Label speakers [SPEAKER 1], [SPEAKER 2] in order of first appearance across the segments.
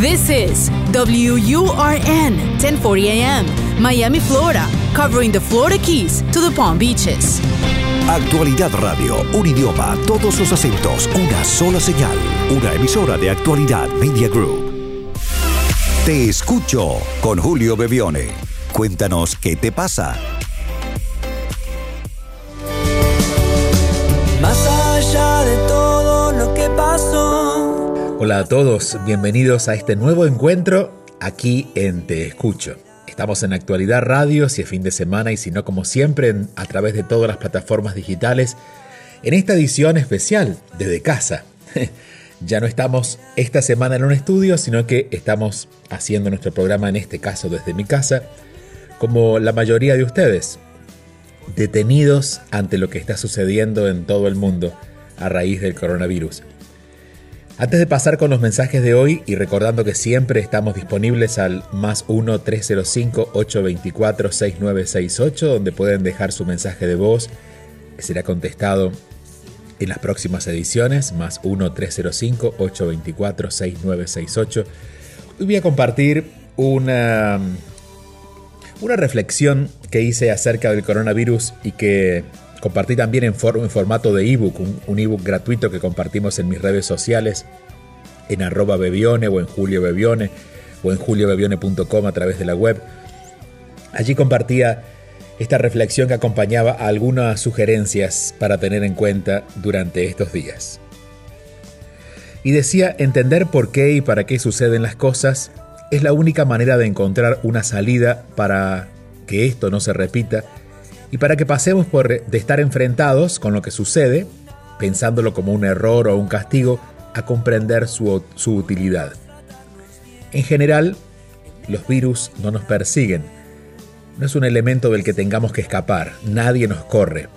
[SPEAKER 1] This is WURN 1040 AM, Miami, Florida, covering the Florida Keys to the Palm Beaches.
[SPEAKER 2] Actualidad Radio, un idioma, todos los acentos, una sola señal, una emisora de Actualidad Media Group. Te escucho con Julio Bebione. Cuéntanos qué te pasa.
[SPEAKER 3] Hola a todos, bienvenidos a este nuevo encuentro aquí en Te Escucho. Estamos en Actualidad Radio, si es fin de semana y si no, como siempre, a través de todas las plataformas digitales, en esta edición especial desde casa. ya no estamos esta semana en un estudio, sino que estamos haciendo nuestro programa, en este caso desde mi casa, como la mayoría de ustedes, detenidos ante lo que está sucediendo en todo el mundo a raíz del coronavirus. Antes de pasar con los mensajes de hoy y recordando que siempre estamos disponibles al más 1-305-824-6968, donde pueden dejar su mensaje de voz, que será contestado en las próximas ediciones, más 1-305-824-6968. Hoy voy a compartir una, una reflexión que hice acerca del coronavirus y que compartí también en, for- en formato de ebook, un, ebook gratuito que compartimos en mis redes sociales, en arroba bebione o en Julio Bebione o en juliobebione.com a través de la web. Allí compartía esta reflexión que acompañaba algunas sugerencias para tener en cuenta durante estos días. Y decía, entender por qué y para qué suceden las cosas es la única manera de encontrar una salida para que esto no se repita y para que pasemos por de estar enfrentados con lo que sucede, pensándolo como un error o un castigo, a comprender su, su utilidad. En general, los virus no nos persiguen. No es un elemento del que tengamos que escapar. Nadie nos corre.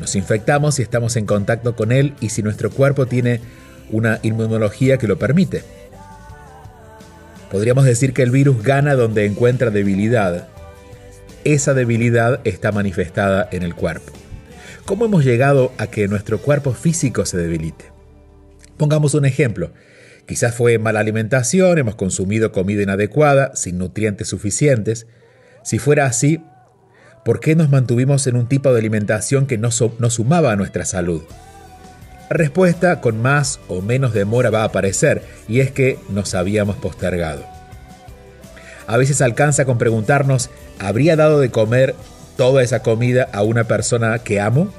[SPEAKER 3] Nos infectamos si estamos en contacto con él y si nuestro cuerpo tiene una inmunología que lo permite. Podríamos decir que el virus gana donde encuentra debilidad. Esa debilidad está manifestada en el cuerpo. ¿Cómo hemos llegado a que nuestro cuerpo físico se debilite? Pongamos un ejemplo. Quizás fue mala alimentación, hemos consumido comida inadecuada, sin nutrientes suficientes. Si fuera así, ¿por qué nos mantuvimos en un tipo de alimentación que no, no sumaba a nuestra salud? Respuesta con más o menos demora va a aparecer, y es que nos habíamos postergado. A veces alcanza con preguntarnos, ¿habría dado de comer toda esa comida a una persona que amo?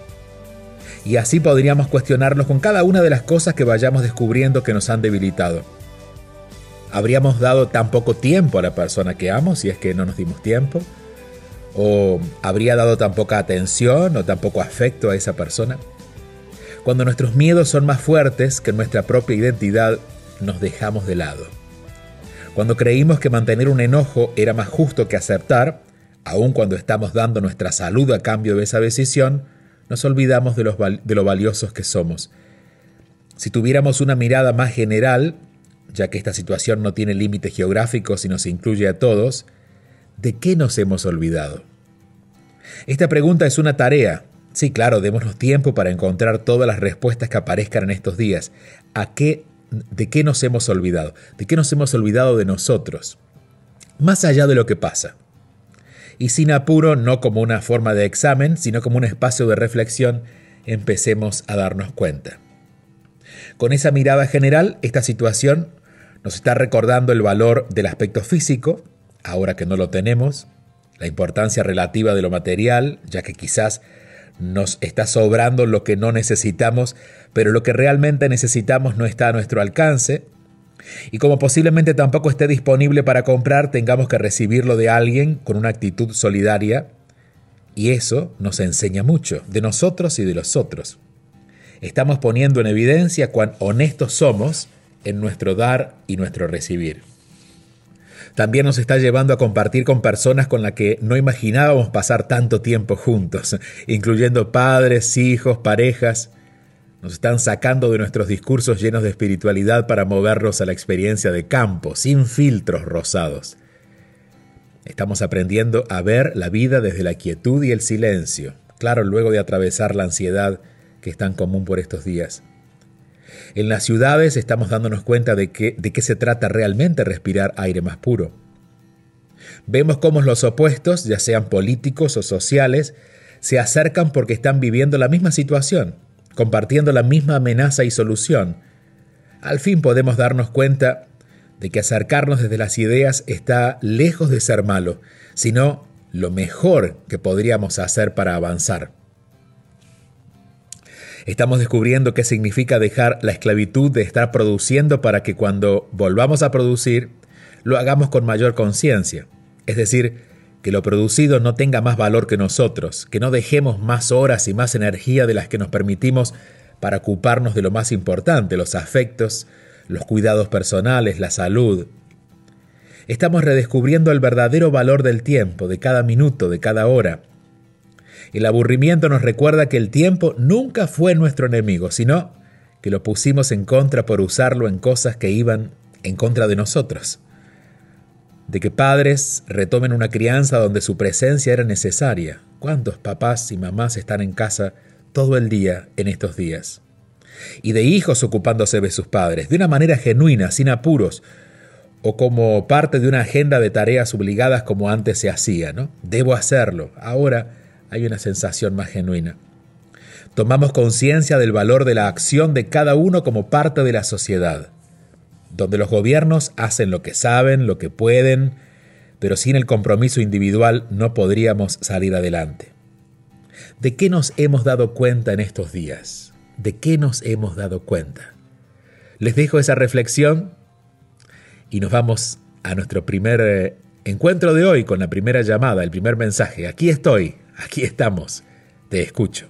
[SPEAKER 3] Y así podríamos cuestionarnos con cada una de las cosas que vayamos descubriendo que nos han debilitado. ¿Habríamos dado tan poco tiempo a la persona que amo si es que no nos dimos tiempo? ¿O habría dado tan poca atención o tan poco afecto a esa persona? Cuando nuestros miedos son más fuertes que nuestra propia identidad, nos dejamos de lado. Cuando creímos que mantener un enojo era más justo que aceptar, aun cuando estamos dando nuestra salud a cambio de esa decisión, nos olvidamos de, los de lo valiosos que somos. Si tuviéramos una mirada más general, ya que esta situación no tiene límites geográficos y nos incluye a todos, ¿de qué nos hemos olvidado? Esta pregunta es una tarea. Sí, claro, démonos tiempo para encontrar todas las respuestas que aparezcan en estos días. ¿A qué, ¿De qué nos hemos olvidado? ¿De qué nos hemos olvidado de nosotros? Más allá de lo que pasa. Y sin apuro, no como una forma de examen, sino como un espacio de reflexión, empecemos a darnos cuenta. Con esa mirada general, esta situación nos está recordando el valor del aspecto físico, ahora que no lo tenemos, la importancia relativa de lo material, ya que quizás nos está sobrando lo que no necesitamos, pero lo que realmente necesitamos no está a nuestro alcance, y como posiblemente tampoco esté disponible para comprar, tengamos que recibirlo de alguien con una actitud solidaria, y eso nos enseña mucho de nosotros y de los otros. Estamos poniendo en evidencia cuán honestos somos en nuestro dar y nuestro recibir. También nos está llevando a compartir con personas con las que no imaginábamos pasar tanto tiempo juntos, incluyendo padres, hijos, parejas. Nos están sacando de nuestros discursos llenos de espiritualidad para movernos a la experiencia de campo, sin filtros rosados. Estamos aprendiendo a ver la vida desde la quietud y el silencio, claro, luego de atravesar la ansiedad que es tan común por estos días. En las ciudades estamos dándonos cuenta de, que, de qué se trata realmente respirar aire más puro. Vemos cómo los opuestos, ya sean políticos o sociales, se acercan porque están viviendo la misma situación, compartiendo la misma amenaza y solución. Al fin podemos darnos cuenta de que acercarnos desde las ideas está lejos de ser malo, sino lo mejor que podríamos hacer para avanzar. Estamos descubriendo qué significa dejar la esclavitud de estar produciendo para que cuando volvamos a producir, lo hagamos con mayor conciencia. Es decir, que lo producido no tenga más valor que nosotros, que no dejemos más horas y más energía de las que nos permitimos para ocuparnos de lo más importante, los afectos, los cuidados personales, la salud. Estamos redescubriendo el verdadero valor del tiempo, de cada minuto, de cada hora. El aburrimiento nos recuerda que el tiempo nunca fue nuestro enemigo, sino que lo pusimos en contra por usarlo en cosas que iban en contra de nosotros. De que padres retomen una crianza donde su presencia era necesaria. ¿Cuántos papás y mamás están en casa todo el día en estos días? Y de hijos ocupándose de sus padres, de una manera genuina, sin apuros, o como parte de una agenda de tareas obligadas como antes se hacía, ¿no? Debo hacerlo. Ahora hay una sensación más genuina. Tomamos conciencia del valor de la acción de cada uno como parte de la sociedad, donde los gobiernos hacen lo que saben, lo que pueden, pero sin el compromiso individual no podríamos salir adelante. ¿De qué nos hemos dado cuenta en estos días? ¿De qué nos hemos dado cuenta? Les dejo esa reflexión y nos vamos a nuestro primer eh, encuentro de hoy con la primera llamada, el primer mensaje. Aquí estoy, Aquí estamos. Te escucho.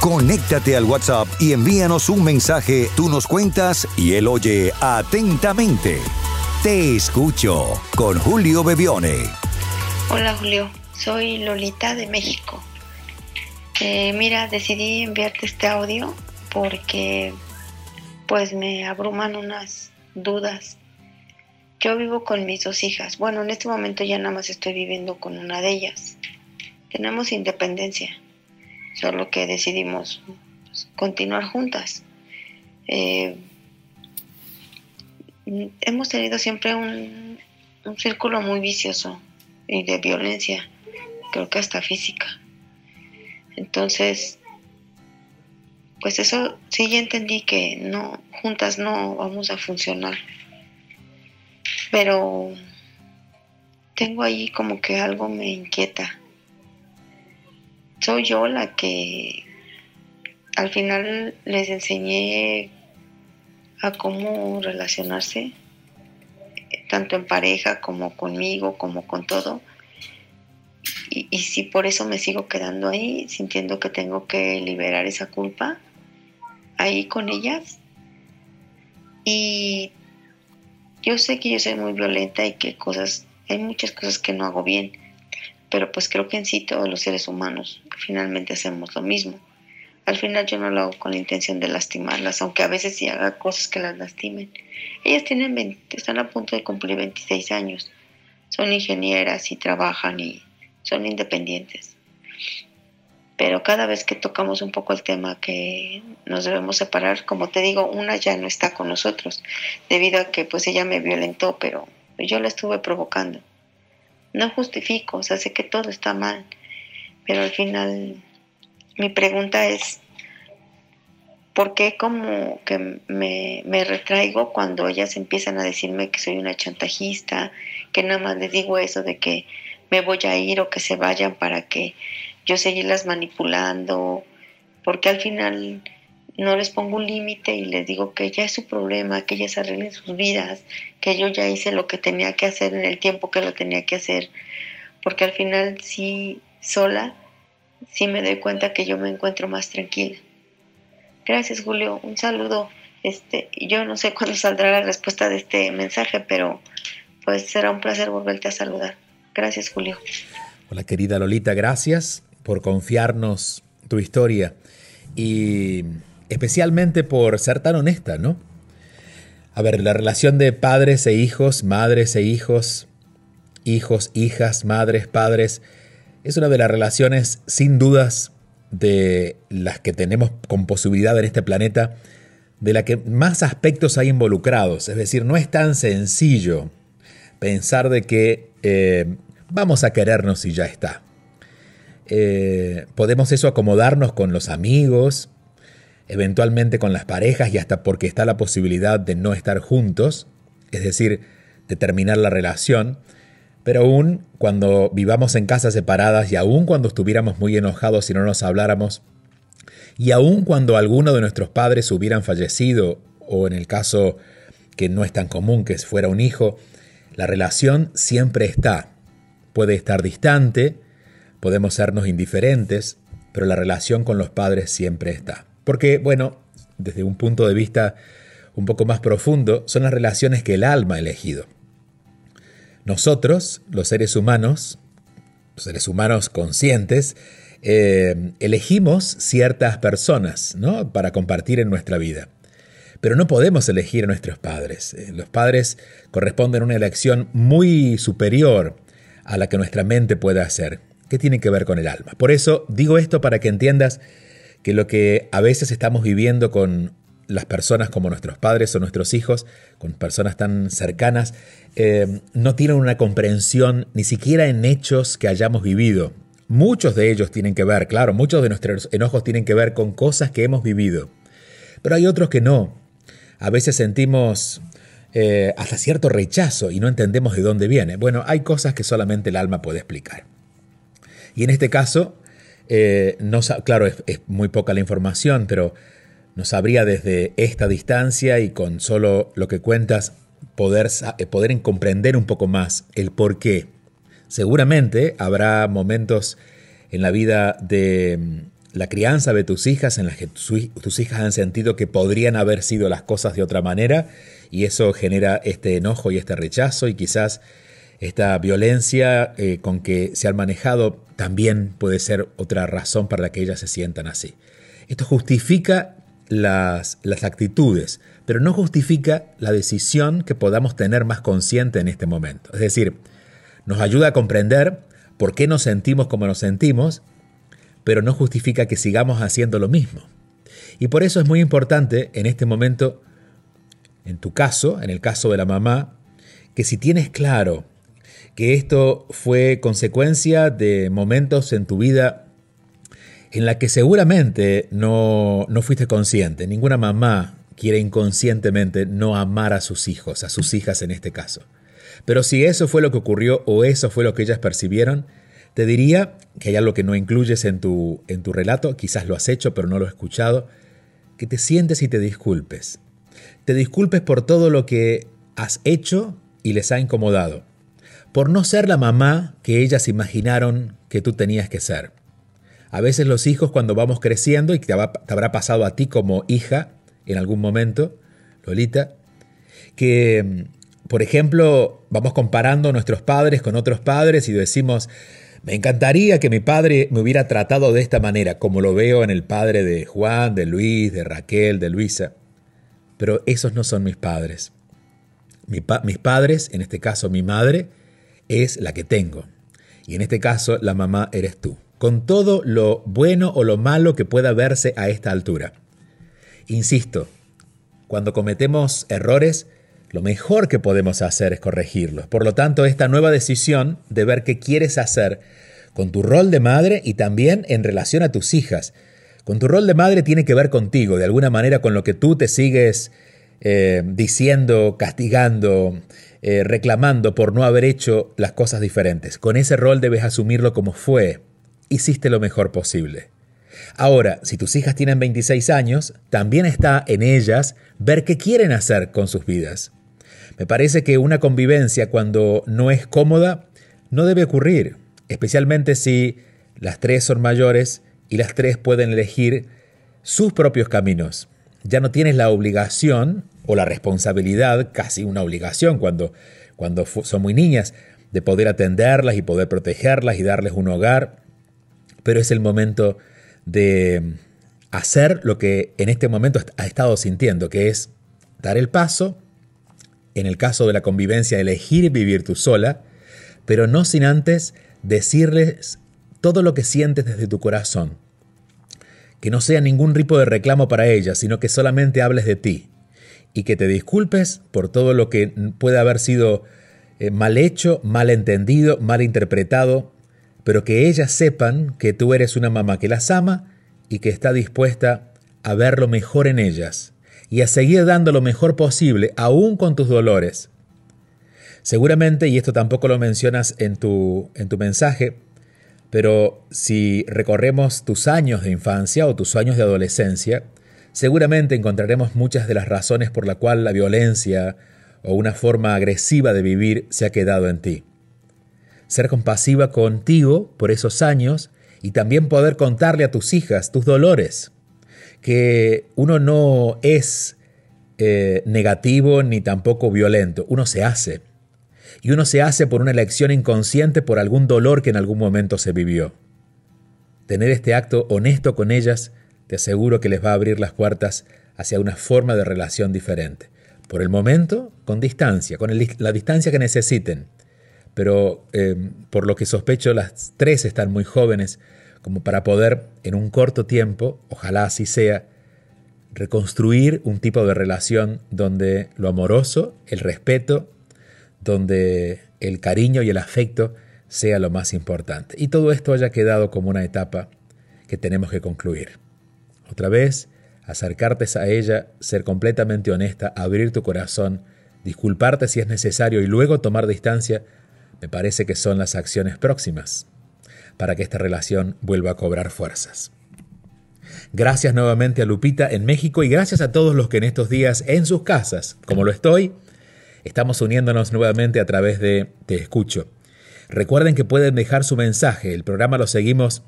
[SPEAKER 2] Conéctate al WhatsApp y envíanos un mensaje. Tú nos cuentas y él oye atentamente. Te escucho con Julio Bebione.
[SPEAKER 4] Hola Julio, soy Lolita de México. Eh, mira, decidí enviarte este audio porque pues me abruman unas dudas. Yo vivo con mis dos hijas. Bueno, en este momento ya nada más estoy viviendo con una de ellas tenemos independencia, solo que decidimos pues, continuar juntas. Eh, hemos tenido siempre un, un círculo muy vicioso y de violencia, creo que hasta física. Entonces, pues eso sí ya entendí que no, juntas no vamos a funcionar. Pero tengo ahí como que algo me inquieta soy yo la que al final les enseñé a cómo relacionarse, tanto en pareja como conmigo, como con todo. Y, si por eso me sigo quedando ahí, sintiendo que tengo que liberar esa culpa, ahí con ellas. Y yo sé que yo soy muy violenta y que cosas, hay muchas cosas que no hago bien pero pues creo que en sí todos los seres humanos finalmente hacemos lo mismo. Al final yo no lo hago con la intención de lastimarlas, aunque a veces sí haga cosas que las lastimen. Ellas tienen están a punto de cumplir 26 años, son ingenieras y trabajan y son independientes. Pero cada vez que tocamos un poco el tema que nos debemos separar, como te digo, una ya no está con nosotros, debido a que pues ella me violentó, pero yo la estuve provocando. No justifico, o sea, sé que todo está mal, pero al final mi pregunta es, ¿por qué como que me, me, retraigo cuando ellas empiezan a decirme que soy una chantajista, que nada más les digo eso de que me voy a ir o que se vayan para que yo seguirlas manipulando? Porque al final no les pongo un límite y les digo que ya es su problema, que ellas arreglen sus vidas, que yo ya hice lo que tenía que hacer en el tiempo que lo tenía que hacer, porque al final sí, sola, sí me doy cuenta que yo me encuentro más tranquila. Gracias Julio, un saludo. Este, yo no sé cuándo saldrá la respuesta de este mensaje, pero pues será un placer volverte a saludar. Gracias Julio.
[SPEAKER 3] Hola querida Lolita, gracias por confiarnos tu historia. Y especialmente por ser tan honesta, ¿no? A ver, la relación de padres e hijos, madres e hijos, hijos, hijas, madres, padres, es una de las relaciones sin dudas de las que tenemos con posibilidad en este planeta, de la que más aspectos hay involucrados. Es decir, no es tan sencillo pensar de que eh, vamos a querernos y ya está. Eh, podemos eso acomodarnos con los amigos, eventualmente con las parejas y hasta porque está la posibilidad de no estar juntos, es decir, de terminar la relación. Pero aún cuando vivamos en casas separadas y aún cuando estuviéramos muy enojados y no nos habláramos, y aun cuando alguno de nuestros padres hubieran fallecido, o en el caso que no es tan común que fuera un hijo, la relación siempre está. Puede estar distante, podemos sernos indiferentes, pero la relación con los padres siempre está. Porque, bueno, desde un punto de vista un poco más profundo, son las relaciones que el alma ha elegido. Nosotros, los seres humanos, los seres humanos conscientes, eh, elegimos ciertas personas ¿no? para compartir en nuestra vida. Pero no podemos elegir a nuestros padres. Eh, los padres corresponden a una elección muy superior a la que nuestra mente puede hacer, que tiene que ver con el alma. Por eso digo esto para que entiendas que lo que a veces estamos viviendo con las personas como nuestros padres o nuestros hijos, con personas tan cercanas, eh, no tienen una comprensión ni siquiera en hechos que hayamos vivido. Muchos de ellos tienen que ver, claro, muchos de nuestros enojos tienen que ver con cosas que hemos vivido. Pero hay otros que no. A veces sentimos eh, hasta cierto rechazo y no entendemos de dónde viene. Bueno, hay cosas que solamente el alma puede explicar. Y en este caso, eh, no, claro, es, muy poca la información, pero nos sabría desde esta distancia y con solo lo que cuentas poder, poder comprender un poco más el por qué. Seguramente habrá momentos en la vida de mm, la crianza de tus hijas en las que tus hijas han sentido que podrían haber sido las cosas de otra manera y eso genera este enojo y este rechazo y quizás esta violencia eh, con que se han manejado también puede ser otra razón para la que ellas se sientan así. Esto justifica las, las actitudes, pero no justifica la decisión que podamos tener más consciente en este momento. Es decir, nos ayuda a comprender por qué nos sentimos como nos sentimos, pero no justifica que sigamos haciendo lo mismo. Y por eso es muy importante en este momento, en tu caso, en el caso de la mamá, que si tienes claro que esto fue consecuencia de momentos en tu vida en la que seguramente no, no fuiste consciente, ninguna mamá quiere inconscientemente no amar a sus hijos, a sus hijas en este caso. Pero si eso fue lo que ocurrió o eso fue lo que ellas percibieron, te diría que hay algo que no incluyes en tu, en tu relato, quizás lo has hecho pero no lo he escuchado, que te sientes y te disculpes. Te disculpes por todo lo que has hecho y les ha incomodado, por no ser la mamá que ellas imaginaron que tú tenías que ser. A veces los hijos cuando vamos creciendo, y te, habrá pasado a ti como hija en algún momento, Lolita, que por ejemplo, vamos comparando nuestros padres con otros padres y decimos, me encantaría que mi padre me hubiera tratado de esta manera, como lo veo en el padre de Juan, de Luis, de Raquel, de Luisa. Pero esos no son mis padres. mis padres, en este caso mi madre, es la que tengo. Y en este caso la mamá eres tú, con todo lo bueno o lo malo que pueda verse a esta altura. Insisto, cuando cometemos errores, lo mejor que podemos hacer es corregirlos. Por lo tanto, esta nueva decisión de ver qué quieres hacer con tu rol de madre y también en relación a tus hijas. Con tu rol de madre tiene que ver contigo, de alguna manera con lo que tú te sigues eh, diciendo, castigando, eh, reclamando por no haber hecho las cosas diferentes. Con ese rol debes asumirlo como fue. Hiciste lo mejor posible. Ahora, si tus hijas tienen 26 años, también está en ellas ver qué quieren hacer con sus vidas. Me parece que una convivencia cuando no es cómoda no debe ocurrir, especialmente si las tres son mayores y las tres pueden elegir sus propios caminos. Ya no tienes la obligación o la responsabilidad, casi una obligación cuando, cuando son muy niñas, de poder atenderlas y poder protegerlas y darles un hogar, pero es el momento de hacer lo que en este momento ha estado sintiendo, que es dar el paso en el caso de la convivencia, elegir vivir tú sola, pero no sin antes decirles todo lo que sientes desde tu corazón. que no sea ningún tipo de reclamo para ella, sino que solamente hables de ti y que te disculpes por todo lo que puede haber sido eh, mal hecho, mal entendido, mal interpretado, pero que ellas sepan que tú eres una mamá que las ama y que está dispuesta a ver lo mejor en ellas y a seguir dando lo mejor posible, aún con tus dolores. Seguramente, y esto tampoco lo mencionas en tu, en tu mensaje, pero si recorremos tus años de infancia o tus años de adolescencia, seguramente encontraremos muchas de las razones por la cual la violencia o una forma agresiva de vivir se ha quedado en ti. Ser compasiva contigo por esos años y también poder contarle a tus hijas tus dolores, que uno no es eh, negativo ni tampoco violento, uno se hace y uno se hace por una elección inconsciente por algún dolor que en algún momento se vivió. Tener este acto honesto con ellas te aseguro que les va a abrir las puertas hacia una forma de relación diferente. Por el momento, con distancia, con la distancia que necesiten. Pero eh, por lo que sospecho, las tres están muy jóvenes como para poder, en un corto tiempo, ojalá así sea, reconstruir un tipo de relación donde lo amoroso, el respeto donde el cariño y el afecto sea lo más importante. Y todo esto haya quedado como una etapa que tenemos que concluir. Otra vez, acercarte a ella, ser completamente honesta, abrir tu corazón, disculparte si es necesario y luego tomar distancia, me parece que son las acciones próximas para que esta relación vuelva a cobrar fuerzas. Gracias nuevamente a Lupita en México y gracias a todos los que en estos días en sus casas, como lo estoy, Estamos uniéndonos nuevamente a través de Te Escucho. Recuerden que pueden dejar su mensaje. El programa lo seguimos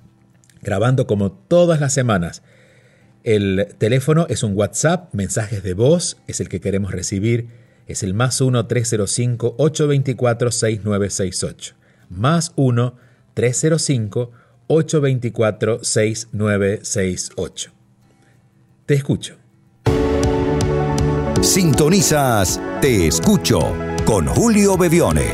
[SPEAKER 3] grabando como todas las semanas. El teléfono es un WhatsApp, mensajes de voz, es el que queremos recibir. Es el más 1-305-824-6968. Más 1-305-824-6968. Te escucho.
[SPEAKER 2] Sintonizas Te Escucho con Julio Bevione.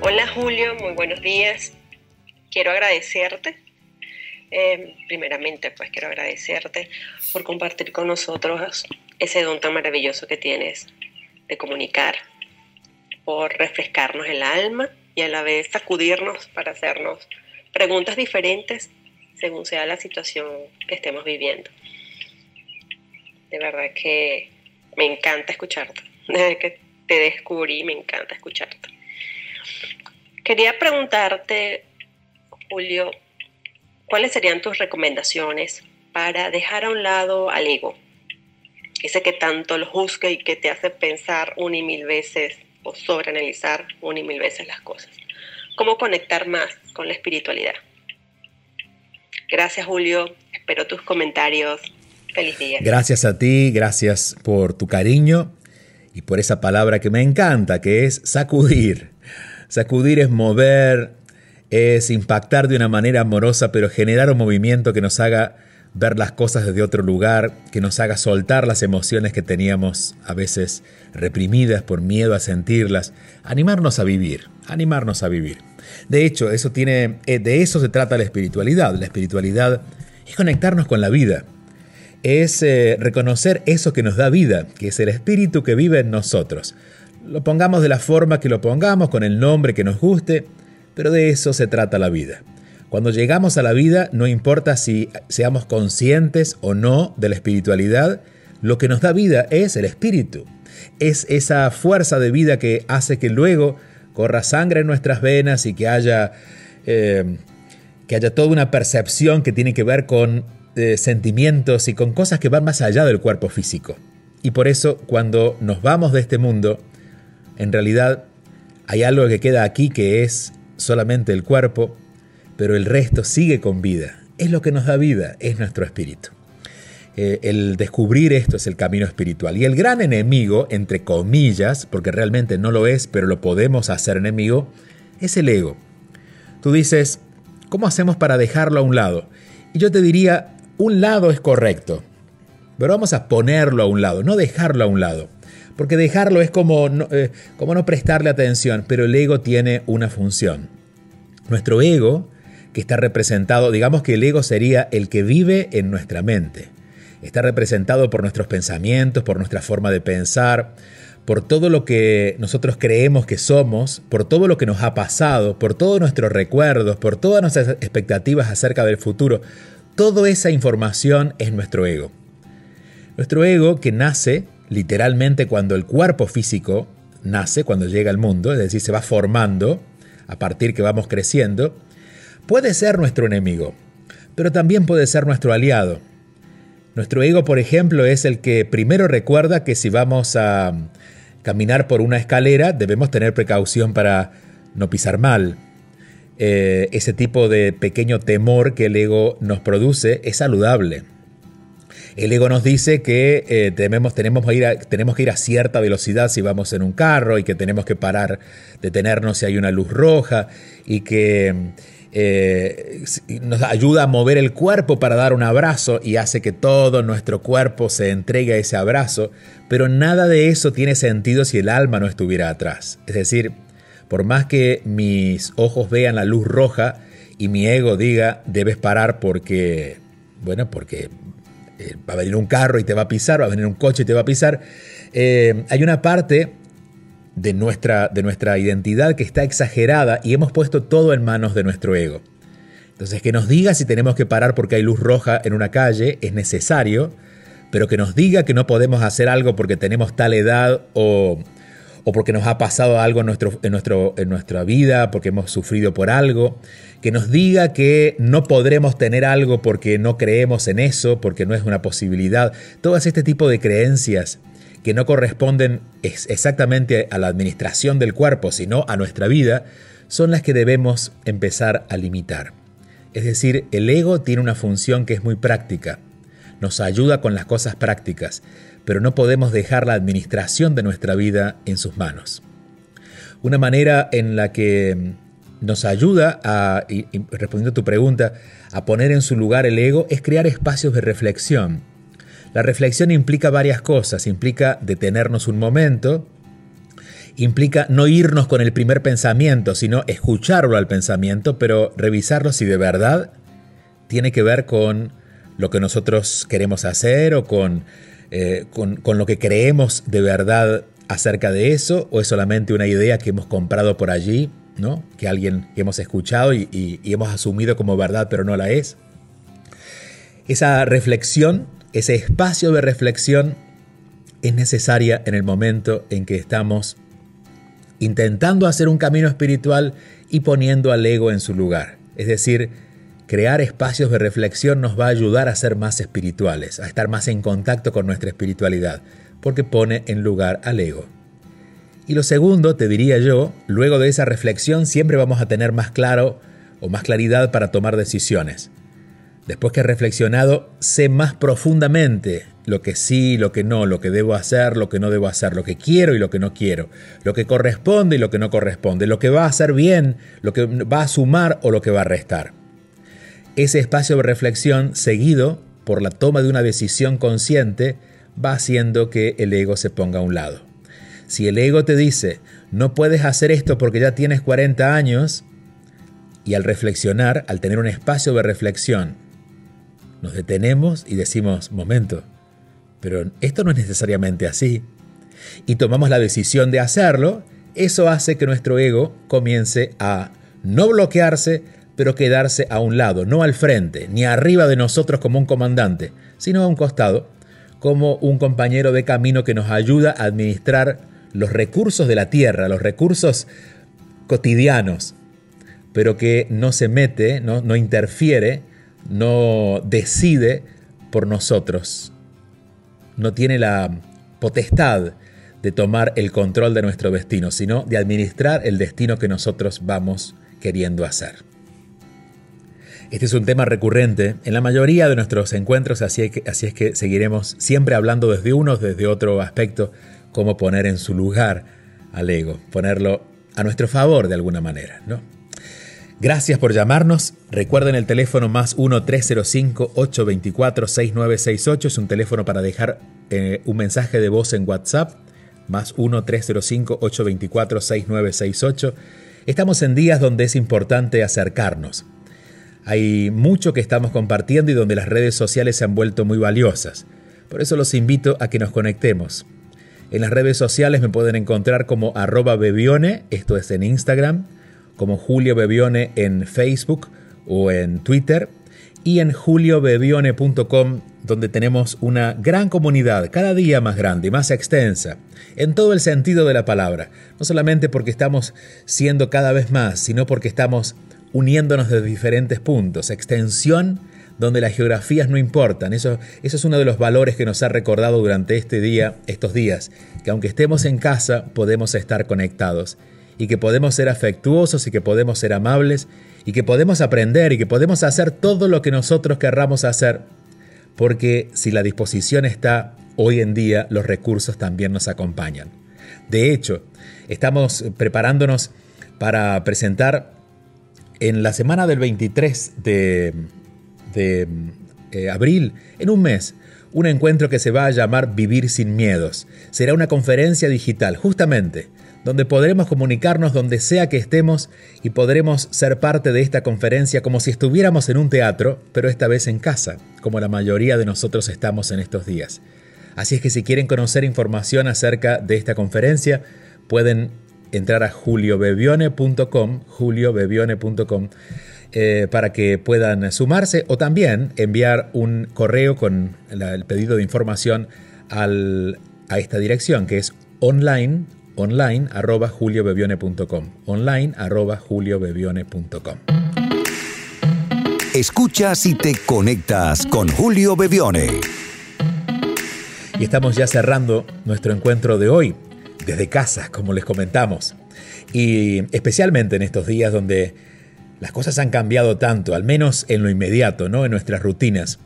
[SPEAKER 5] Hola Julio, muy buenos días. Quiero agradecerte. Eh, primeramente, pues quiero agradecerte por compartir con nosotros ese don tan maravilloso que tienes de comunicar, por refrescarnos el alma y a la vez sacudirnos para hacernos preguntas diferentes según sea la situación que estemos viviendo. De verdad que me encanta escucharte. Desde que te descubrí, me encanta escucharte. Quería preguntarte, Julio, ¿cuáles serían tus recomendaciones para dejar a un lado al ego? Ese que tanto lo juzga y que te hace pensar una y mil veces o sobreanalizar una y mil veces las cosas. ¿Cómo conectar más con la espiritualidad? Gracias, Julio. Espero tus comentarios Feliz día.
[SPEAKER 3] Gracias a ti, gracias por tu cariño y por esa palabra que me encanta, que es sacudir. Sacudir es mover, es impactar de una manera amorosa, pero generar un movimiento que nos haga ver las cosas desde otro lugar, que nos haga soltar las emociones que teníamos a veces reprimidas por miedo a sentirlas, animarnos a vivir, animarnos a vivir. De hecho, eso tiene, eh, de eso se trata la espiritualidad. La espiritualidad es conectarnos con la vida, es eh, reconocer eso que nos da vida, que es el espíritu que vive en nosotros. Lo pongamos de la forma que lo pongamos, con el nombre que nos guste, pero de eso se trata la vida. Cuando llegamos a la vida, no importa si seamos conscientes o no de la espiritualidad, lo que nos da vida es el espíritu. Es esa fuerza de vida que hace que luego corra sangre en nuestras venas y que haya, eh, que haya toda una percepción que tiene que ver con sentimientos y con cosas que van más allá del cuerpo físico. Y por eso cuando nos vamos de este mundo, en realidad hay algo que queda aquí que es solamente el cuerpo, pero el resto sigue con vida. Es lo que nos da vida, es nuestro espíritu. Eh, el descubrir esto es el camino espiritual. Y el gran enemigo, entre comillas, porque realmente no lo es, pero lo podemos hacer enemigo, es el ego. Tú dices, ¿cómo hacemos para dejarlo a un lado? Y yo te diría, un lado es correcto, pero vamos a ponerlo a un lado, no dejarlo a un lado. Porque dejarlo es como no, eh, como no prestarle atención, pero el ego tiene una función. Nuestro ego, que está representado, digamos que el ego sería el que vive en nuestra mente. Está representado por nuestros pensamientos, por nuestra forma de pensar, por todo lo que nosotros creemos que somos, por todo lo que nos ha pasado, por todos nuestros recuerdos, por todas nuestras expectativas acerca del futuro. Toda esa información es nuestro ego. Nuestro ego que nace literalmente cuando el cuerpo físico nace, cuando llega al mundo, es decir, se va formando a partir que vamos creciendo, puede ser nuestro enemigo, pero también puede ser nuestro aliado. Nuestro ego, por ejemplo, es el que primero recuerda que si vamos a caminar por una escalera debemos tener precaución para no pisar mal. Eh, ese tipo de pequeño temor que el ego nos produce es saludable. El ego nos dice que eh, tenemos, tenemos, que ir a, tenemos que ir a cierta velocidad si vamos en un carro y que tenemos que parar, detenernos si hay una luz roja y que eh, nos ayuda a mover el cuerpo para dar un abrazo y hace que todo nuestro cuerpo se entregue a ese abrazo, pero nada de eso tiene sentido si el alma no estuviera atrás. Es decir, por más que mis ojos vean la luz roja y mi ego diga debes parar porque, bueno, porque eh, va a venir un carro y te va a pisar, va a venir un coche y te va a pisar, eh, hay una parte de nuestra, de nuestra identidad que está exagerada y hemos puesto todo en manos de nuestro ego. Entonces, que nos diga si tenemos que parar porque hay luz roja en una calle es necesario, pero que nos diga que no podemos hacer algo porque tenemos tal edad o, o porque nos ha pasado algo en, nuestro, en, nuestro, en nuestra vida, porque hemos sufrido por algo, que nos diga que no podremos tener algo porque no creemos en eso, porque no es una posibilidad. Todo este tipo de creencias que no corresponden exactamente a la administración del cuerpo, sino a nuestra vida, son las que debemos empezar a limitar. Es decir, el ego tiene una función que es muy práctica, nos ayuda con las cosas prácticas, pero no podemos dejar la administración de nuestra vida en sus manos. Una manera en la que nos ayuda a, respondiendo a tu pregunta, a poner en su lugar el ego es crear espacios de reflexión la reflexión implica varias cosas, implica detenernos un momento, implica no irnos con el primer pensamiento, sino escucharlo al pensamiento, pero revisarlo si de verdad tiene que ver con lo que nosotros queremos hacer o con, eh, con, lo que creemos de verdad acerca de eso, o es solamente una idea que hemos comprado por allí, ¿no? que alguien que hemos escuchado y, y hemos asumido como verdad, pero no la es. Esa reflexión ese espacio de reflexión es necesaria en el momento en que estamos intentando hacer un camino espiritual y poniendo al ego en su lugar. Es decir, crear espacios de reflexión nos va a ayudar a ser más espirituales, a estar más en contacto con nuestra espiritualidad, porque pone en lugar al ego. Y lo segundo, te diría yo, luego de esa reflexión siempre vamos a tener más claro o más claridad para tomar decisiones. Después que he reflexionado, sé más profundamente lo que sí, lo que no, lo que debo hacer, lo que no debo hacer, lo que quiero y lo que no quiero, lo que corresponde y lo que no corresponde, lo que va a hacer bien, lo que va a sumar o lo que va a restar. Ese espacio de reflexión seguido por la toma de una decisión consciente va haciendo que el ego se ponga a un lado. Si el ego te dice, no puedes hacer esto porque ya tienes 40 años, y al reflexionar, al tener un espacio de reflexión, nos detenemos y decimos, momento, pero esto no es necesariamente así. Y tomamos la decisión de hacerlo, eso hace que nuestro ego comience a no bloquearse, pero quedarse a un lado, no al frente, ni arriba de nosotros como un comandante, sino a un costado, como un compañero de camino que nos ayuda a administrar los recursos de la tierra, los recursos cotidianos, pero que no se mete, no, no interfiere no decide por nosotros, no tiene la potestad de tomar el control de nuestro destino, sino de administrar el destino que nosotros vamos queriendo hacer. Este es un tema recurrente en la mayoría de nuestros encuentros, así es que, seguiremos siempre hablando desde uno, desde otro aspecto, cómo poner en su lugar al ego, ponerlo a nuestro favor de alguna manera, ¿no? Gracias por llamarnos. Recuerden el teléfono más 1-305-824-6968. Es un teléfono para dejar eh, un mensaje de voz en WhatsApp. Más 1-305-824-6968. Estamos en días donde es importante acercarnos. Hay mucho que estamos compartiendo y donde las redes sociales se han vuelto muy valiosas. Por eso los invito a que nos conectemos. En las redes sociales me pueden encontrar como arroba bebione, esto es en Instagram, como Julio Bebione en Facebook o en Twitter, y en juliobebione.com, donde tenemos una gran comunidad, cada día más grande y más extensa, en todo el sentido de la palabra, no solamente porque estamos siendo cada vez más, sino porque estamos uniéndonos de diferentes puntos, extensión donde las geografías no importan. Eso, eso es uno de los valores que nos ha recordado durante este día, estos días, que aunque estemos en casa, podemos estar conectados y que podemos ser afectuosos y que podemos ser amables y que podemos aprender y que podemos hacer todo lo que nosotros querramos hacer, porque si la disposición está hoy en día, los recursos también nos acompañan. De hecho, estamos preparándonos para presentar en la semana del 23 de, eh, abril, en un mes, un encuentro que se va a llamar Vivir sin Miedos. Será una conferencia digital, justamente, donde podremos comunicarnos donde sea que estemos y podremos ser parte de esta conferencia como si estuviéramos en un teatro, pero esta vez en casa, como la mayoría de nosotros estamos en estos días. Así es que si quieren conocer información acerca de esta conferencia, pueden entrar a juliobebione.com, juliobebione.com, eh, para que puedan sumarse o también enviar un correo con el pedido de información a esta dirección que es online, online arroba juliobebione.com, online arroba juliobebione.com.
[SPEAKER 2] Escuchas y te conectas con Julio Bebione.
[SPEAKER 3] Y estamos ya cerrando nuestro encuentro de hoy desde casa, como les comentamos. Y especialmente en estos días donde las cosas han cambiado tanto, al menos en lo inmediato, ¿no? En nuestras rutinas.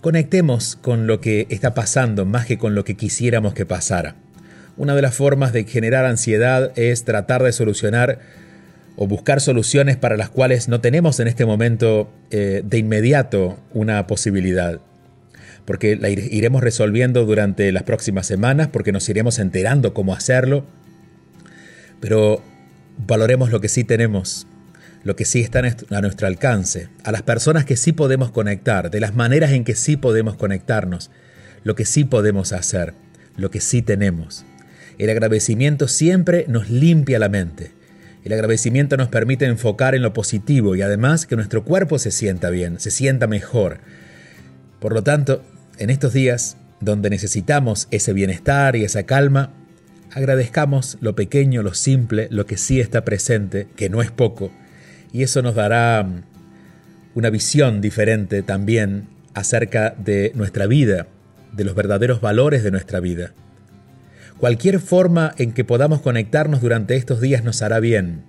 [SPEAKER 3] Conectemos con lo que está pasando más que con lo que quisiéramos que pasara. Una de las formas de generar ansiedad es tratar de solucionar o buscar soluciones para las cuales no tenemos en este momento eh, de inmediato una posibilidad porque la iremos resolviendo durante las próximas semanas, porque nos iremos enterando cómo hacerlo, pero valoremos lo que sí tenemos, lo que sí está a nuestro alcance, a las personas que sí podemos conectar, de las maneras en que sí podemos conectarnos, lo que sí podemos hacer, lo que sí tenemos. El agradecimiento siempre nos limpia la mente. El agradecimiento nos permite enfocar en lo positivo y además que nuestro cuerpo se sienta bien, se sienta mejor. Por lo tanto, en estos días, donde necesitamos ese bienestar y esa calma, agradezcamos lo pequeño, lo simple, lo que sí está presente, que no es poco, y eso nos dará mm, una visión diferente también acerca de nuestra vida, de los verdaderos valores de nuestra vida. Cualquier forma en que podamos conectarnos durante estos días nos hará bien.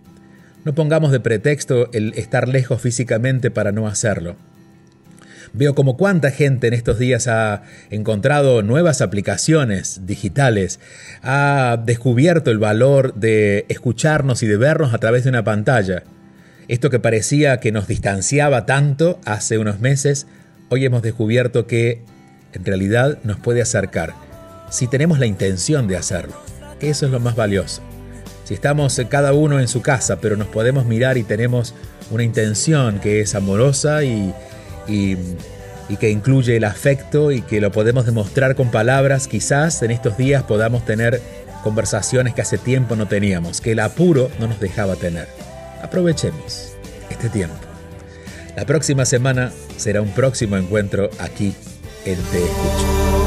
[SPEAKER 3] No pongamos de pretexto el estar lejos físicamente para no hacerlo. Veo como cuánta gente en estos días ha encontrado nuevas aplicaciones digitales, ha descubierto el valor de escucharnos y de vernos a través de una pantalla. Esto que parecía que nos distanciaba tanto hace unos meses, hoy hemos descubierto que en realidad nos puede acercar, si tenemos la intención de hacerlo, eso es lo más valioso. Si estamos cada uno en su casa, pero nos podemos mirar y tenemos una intención que es amorosa y, que incluye el afecto y que lo podemos demostrar con palabras, quizás en estos días podamos tener conversaciones que hace tiempo no teníamos, que el apuro no nos dejaba tener. Aprovechemos este tiempo. La próxima semana será un próximo encuentro aquí en Te Escucho.